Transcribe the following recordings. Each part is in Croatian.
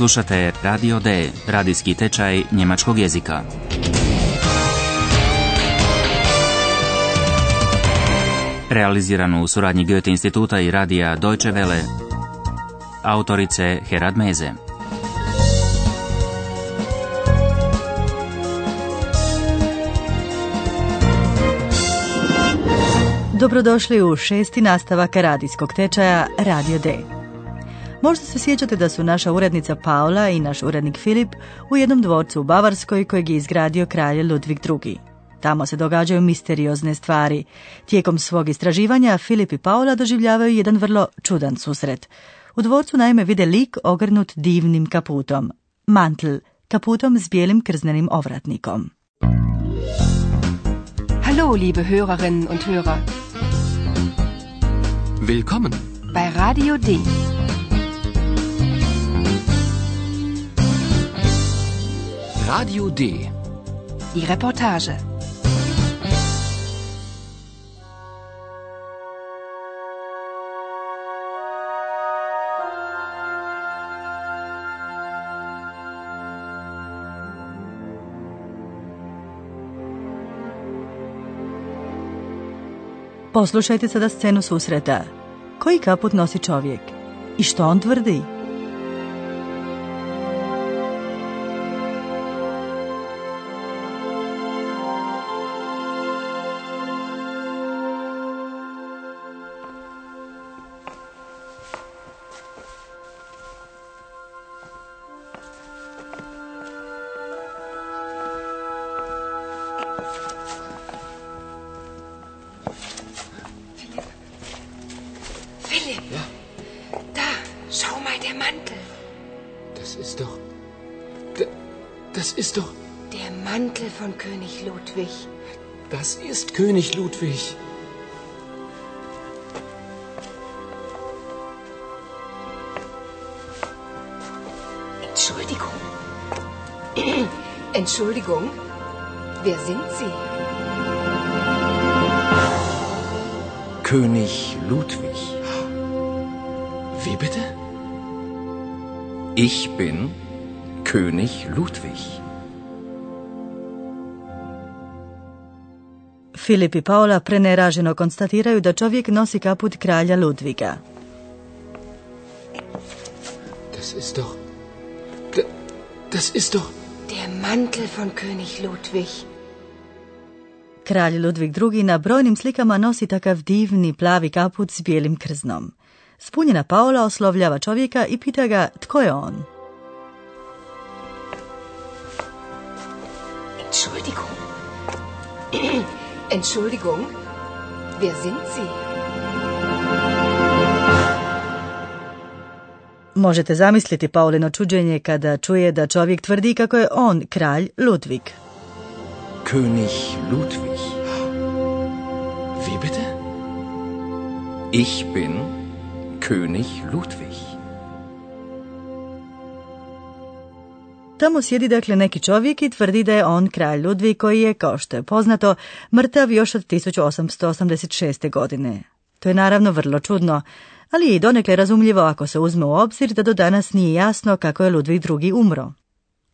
Slušate Radio D, radijski tečaj njemačkog jezika. Realiziranu u suradnji Goethe instituta i radija Deutsche Welle. Autorice Herad Meze. Dobrodošli u šesti nastavak radijskog tečaja Radio D. Možda se sjećate da su naša urednica Paula i naš urednik Filip u jednom dvorcu u Bavarskoj kojeg je izgradio kralj Ludvig II. Tamo se događaju misteriozne stvari. Tijekom svog istraživanja Filip i Paula doživljavaju jedan vrlo čudan susret. U dvorcu naime vide lik ogrnut divnim kaputom. Mantl, kaputom s bijelim krznenim ovratnikom. Hallo, liebe Hörerinnen und Hörer. Willkommen. Bei Radio D. Radio D. Die Reportage. Poslušajte sada scenu susreta. Koji kaput nosi čovjek? I što on tvrdi? Philipp. Da, schau mal, der Mantel. Das ist doch. Das ist doch. Der Mantel von König Ludwig. Das ist König Ludwig. Entschuldigung. Entschuldigung. Wer sind Sie? König Ludwig. Wie bitte? Ich bin König Ludwig. Filip i Paula preneraženo konstatiraju da čovjek nosi kaput kralja Ludviga. Das ist doch. Das ist doch. Der Mantel von König Ludwig. Kralj Ludvig II na brojnim slikama nosi takav divni plavi kaput s bijelim krznom. Spunjena Paula oslovljava čovjeka i pita ga tko je on. Entschuldigung. Entschuldigung. Wer sind Sie? Možete zamisliti Paulino čuđenje kada čuje da čovjek tvrdi kako je on kralj Ludvig. König Ludwig. Wie bitte? Ich bin König Ludwig. Tamo sjedi dakle neki čovjek i tvrdi da je on kralj Ludvig koji je, kao što je poznato, mrtav još od 1886. godine. To je naravno vrlo čudno, ali je i donekle razumljivo ako se uzme u obzir da do danas nije jasno kako je Ludvig II. umro.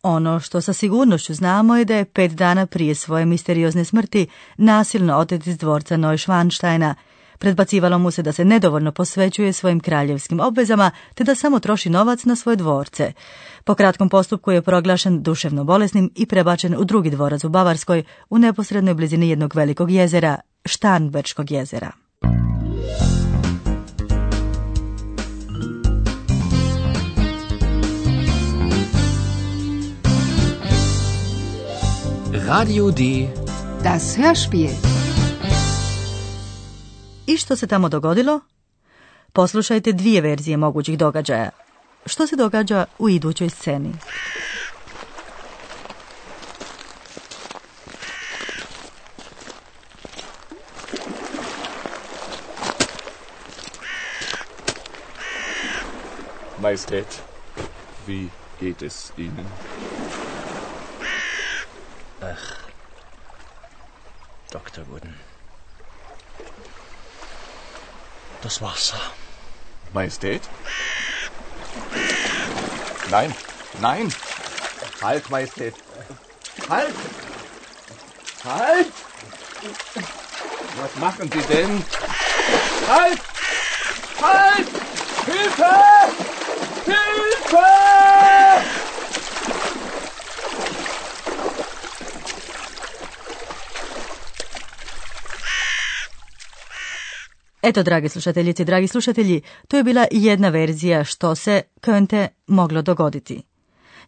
Ono što sa sigurnošću znamo je da je pet dana prije svoje misteriozne smrti nasilno otet iz dvorca Neuschwansteina. Predbacivalo mu se da se nedovoljno posvećuje svojim kraljevskim obvezama, te da samo troši novac na svoje dvorce. Po kratkom postupku je proglašen duševno bolesnim i prebačen u drugi dvorac u Bavarskoj, u neposrednoj blizini jednog velikog jezera, Štanberčkog jezera. Radio D. Das Hörspiel. I što se tamo dogodilo? Poslušajte dvije verzije mogućih događaja. Što se događa u idućoj sceni? Majestät, wie geht es Ihnen? Dr. Wooden. Das Wasser. Majestät? Nein, Nein! Halt, Majestät! Halt! Halt! Was machen Sie denn? Halt! Halt! Hilfe! Hilfe! Eto, dragi slušateljici, dragi slušatelji, to je bila jedna verzija što se Könte moglo dogoditi.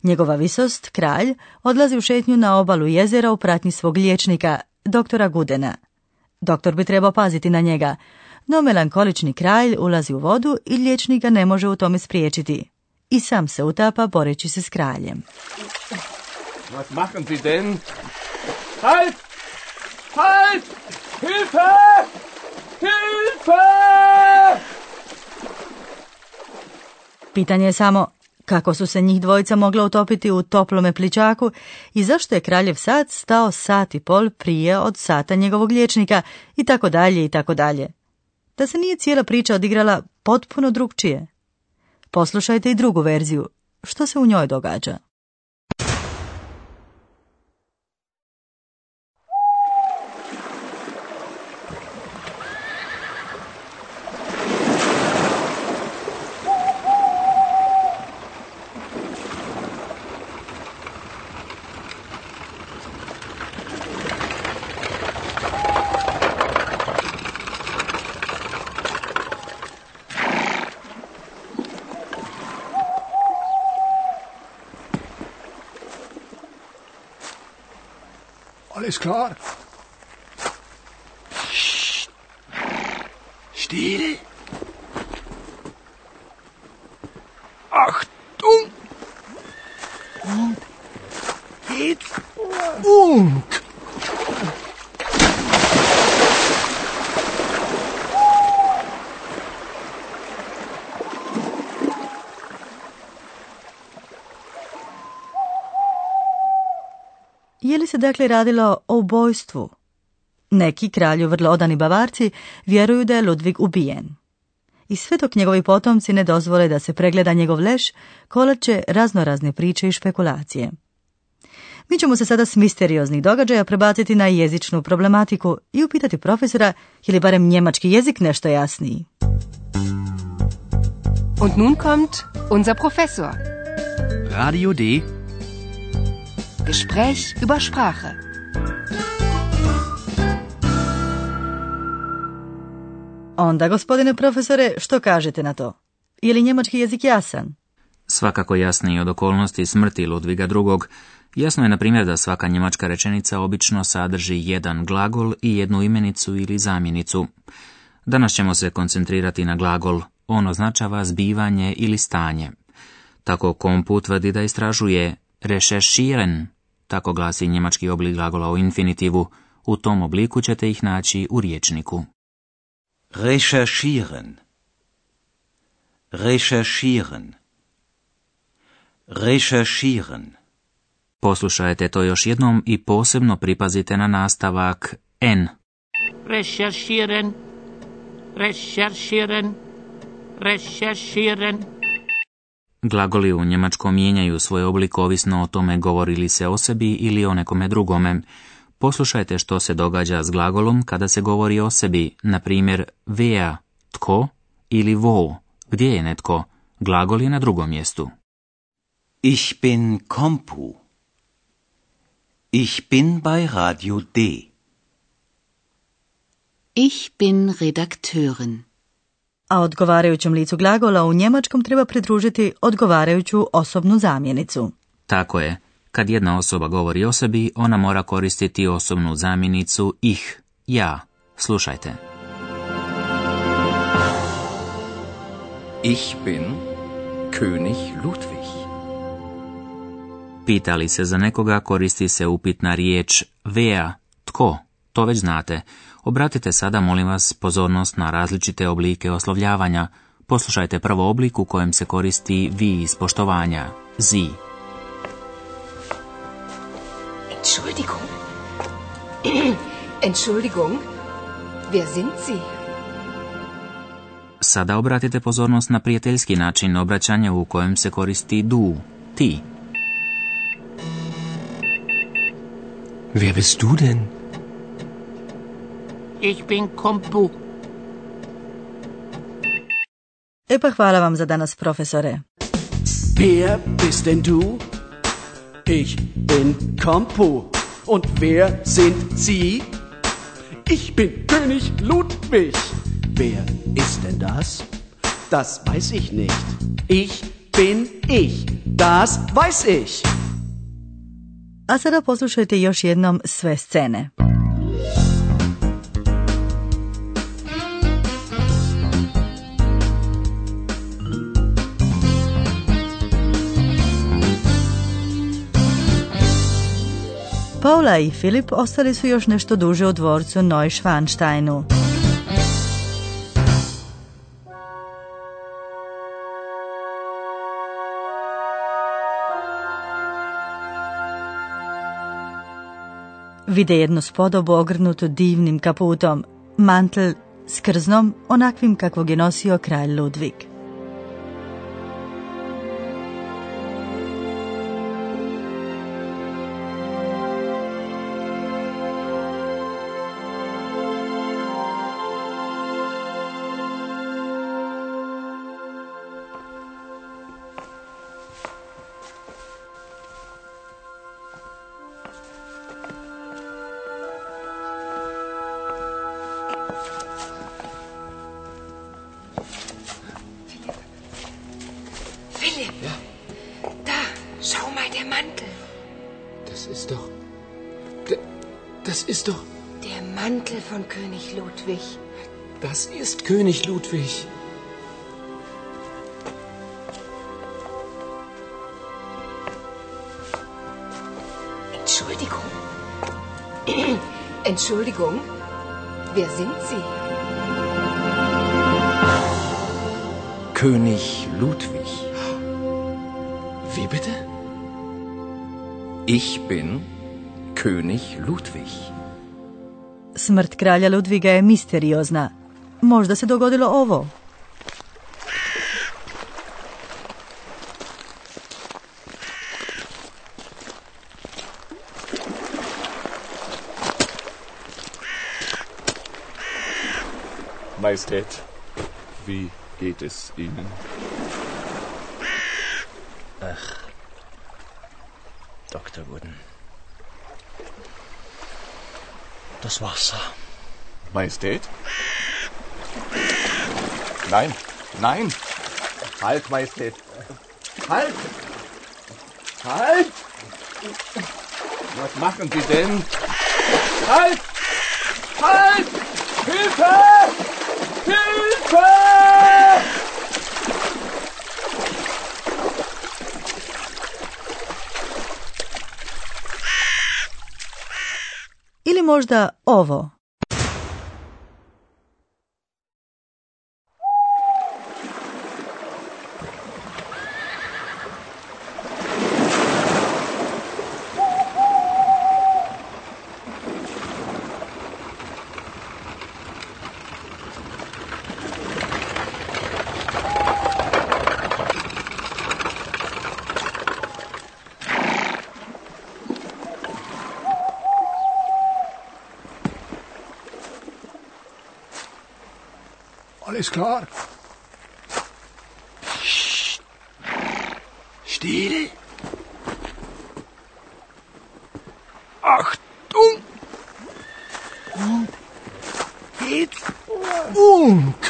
Njegova visost, kralj, odlazi u šetnju na obalu jezera u pratnji svog liječnika, doktora Gudena. Doktor bi trebao paziti na njega, no melankolični kralj ulazi u vodu i liječnik ga ne može u tome spriječiti. I sam se utapa boreći se s kraljem. Was machen Sie denn? Halt! Halt! Hilfe! Hilfe! Pitanje je samo kako su se njih dvojica mogla utopiti u toplome pličaku i zašto je kraljev sat stao sat i pol prije od sata njegovog liječnika i tako dalje i tako dalje. Da se nije cijela priča odigrala potpuno drugčije. Poslušajte i drugu verziju. Što se u njoj događa? Alles klar? Psst. Still. Achtung! Dakle radilo o ubojstvu? Neki kralju vrlo odani bavarci vjeruju da je Ludvig ubijen. I sve dok njegovi potomci ne dozvole da se pregleda njegov leš, kolače raznorazne priče i špekulacije. Mi ćemo se sada s misterioznih događaja prebaciti na jezičnu problematiku i upitati profesora je li barem njemački jezik nešto jasniji. Und nun kommt unser Professor. Radio D. Gespräch über Sprache. Onda, gospodine profesore, što kažete na to? Je li njemački jezik jasan? Svakako jasniji od okolnosti smrti Ludviga II. Jasno je, na primjer, da svaka njemačka rečenica obično sadrži jedan glagol i jednu imenicu ili zamjenicu. Danas ćemo se koncentrirati na glagol. On označava zbivanje ili stanje. Tako Kompu tvrdi da istražuje recherchieren, tako glasi njemački oblik glagola u infinitivu. U tom obliku ćete ih naći u riječniku. Recherchieren. Recherchieren. Recherchieren. Poslušajte to još jednom i posebno pripazite na nastavak n. recherchieren, recherchieren, recherchieren. Glagoli u njemačkom mijenjaju svoj oblik ovisno o tome govori li se o sebi ili o nekome drugome. Poslušajte što se događa s glagolom kada se govori o sebi, na primjer wer, tko ili wo, gdje je netko. Glagol je na drugom mjestu. Ich bin Kompu. Ich bin bei Radio D. Ich bin Redakteurin. A odgovarajućem licu glagola u njemačkom treba pridružiti odgovarajuću osobnu zamjenicu. Tako je. Kad jedna osoba govori o sebi, ona mora koristiti osobnu zamjenicu ih, ja. Slušajte. Ich bin König Ludwig. Pitali se za nekoga koristi se upitna riječ wer, tko, to već znate. Obratite sada, molim vas, pozornost na različite oblike oslovljavanja. Poslušajte prvo oblik u kojem se koristi vi iz poštovanja, zi. Entschuldigung. Entschuldigung. Wer sind Sie? Sada obratite pozornost na prijateljski način obraćanja u kojem se koristi du, ti. Wer bist du denn? Ich bin Kompu. E pa hvala vam za danas, profesore. Wer bist denn du? Ich bin Kompu. Und wer sind Sie? Ich bin König Ludwig. Wer ist denn das? Das weiß ich nicht. Ich bin ich. Das weiß ich. A sada poslušajte još jednom sve scene. Paula i Filip ostali su još nešto duže u dvorcu Neuschwansteinu. Vide jednu spodobu ogrnutu divnim kaputom, mantel s krznom, onakvim kakvog je nosio kralj Ludvig. Philipp. Ja? Da, schau mal, der Mantel. Das ist doch. Das ist doch. Der Mantel von König Ludwig. Das ist König Ludwig. Entschuldigung. Entschuldigung. Wer sind Sie? König Ludwig. Wie bitte? Ich bin König Ludwig. Smrt kralja Ludviga je misteriozna. Možda se dogodilo ovo. Majestät, wie geht es Ihnen? Dr. Wooden. Das Wasser. Majestät? Nein, nein! Halt, Majestät! Halt! Halt! Was machen Sie denn? Halt! Halt! Hilfe! Ili možda ovo. Alles klar. Still. Achtung. Und jetzt Funk.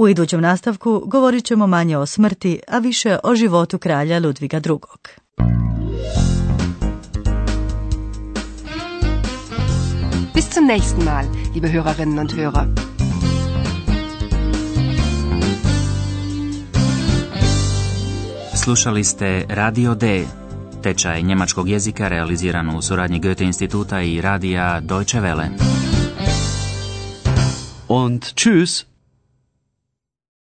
U idućem nastavku govorit ćemo manje o smrti, a više o životu kralja Ludviga II. Bis zum nächsten Mal, liebe Hörerinnen und Hörer. Slušali ste Radio D, tečaj njemačkog jezika realiziran u suradnji Goethe instituta i radija Deutsche Welle. Und tschüss.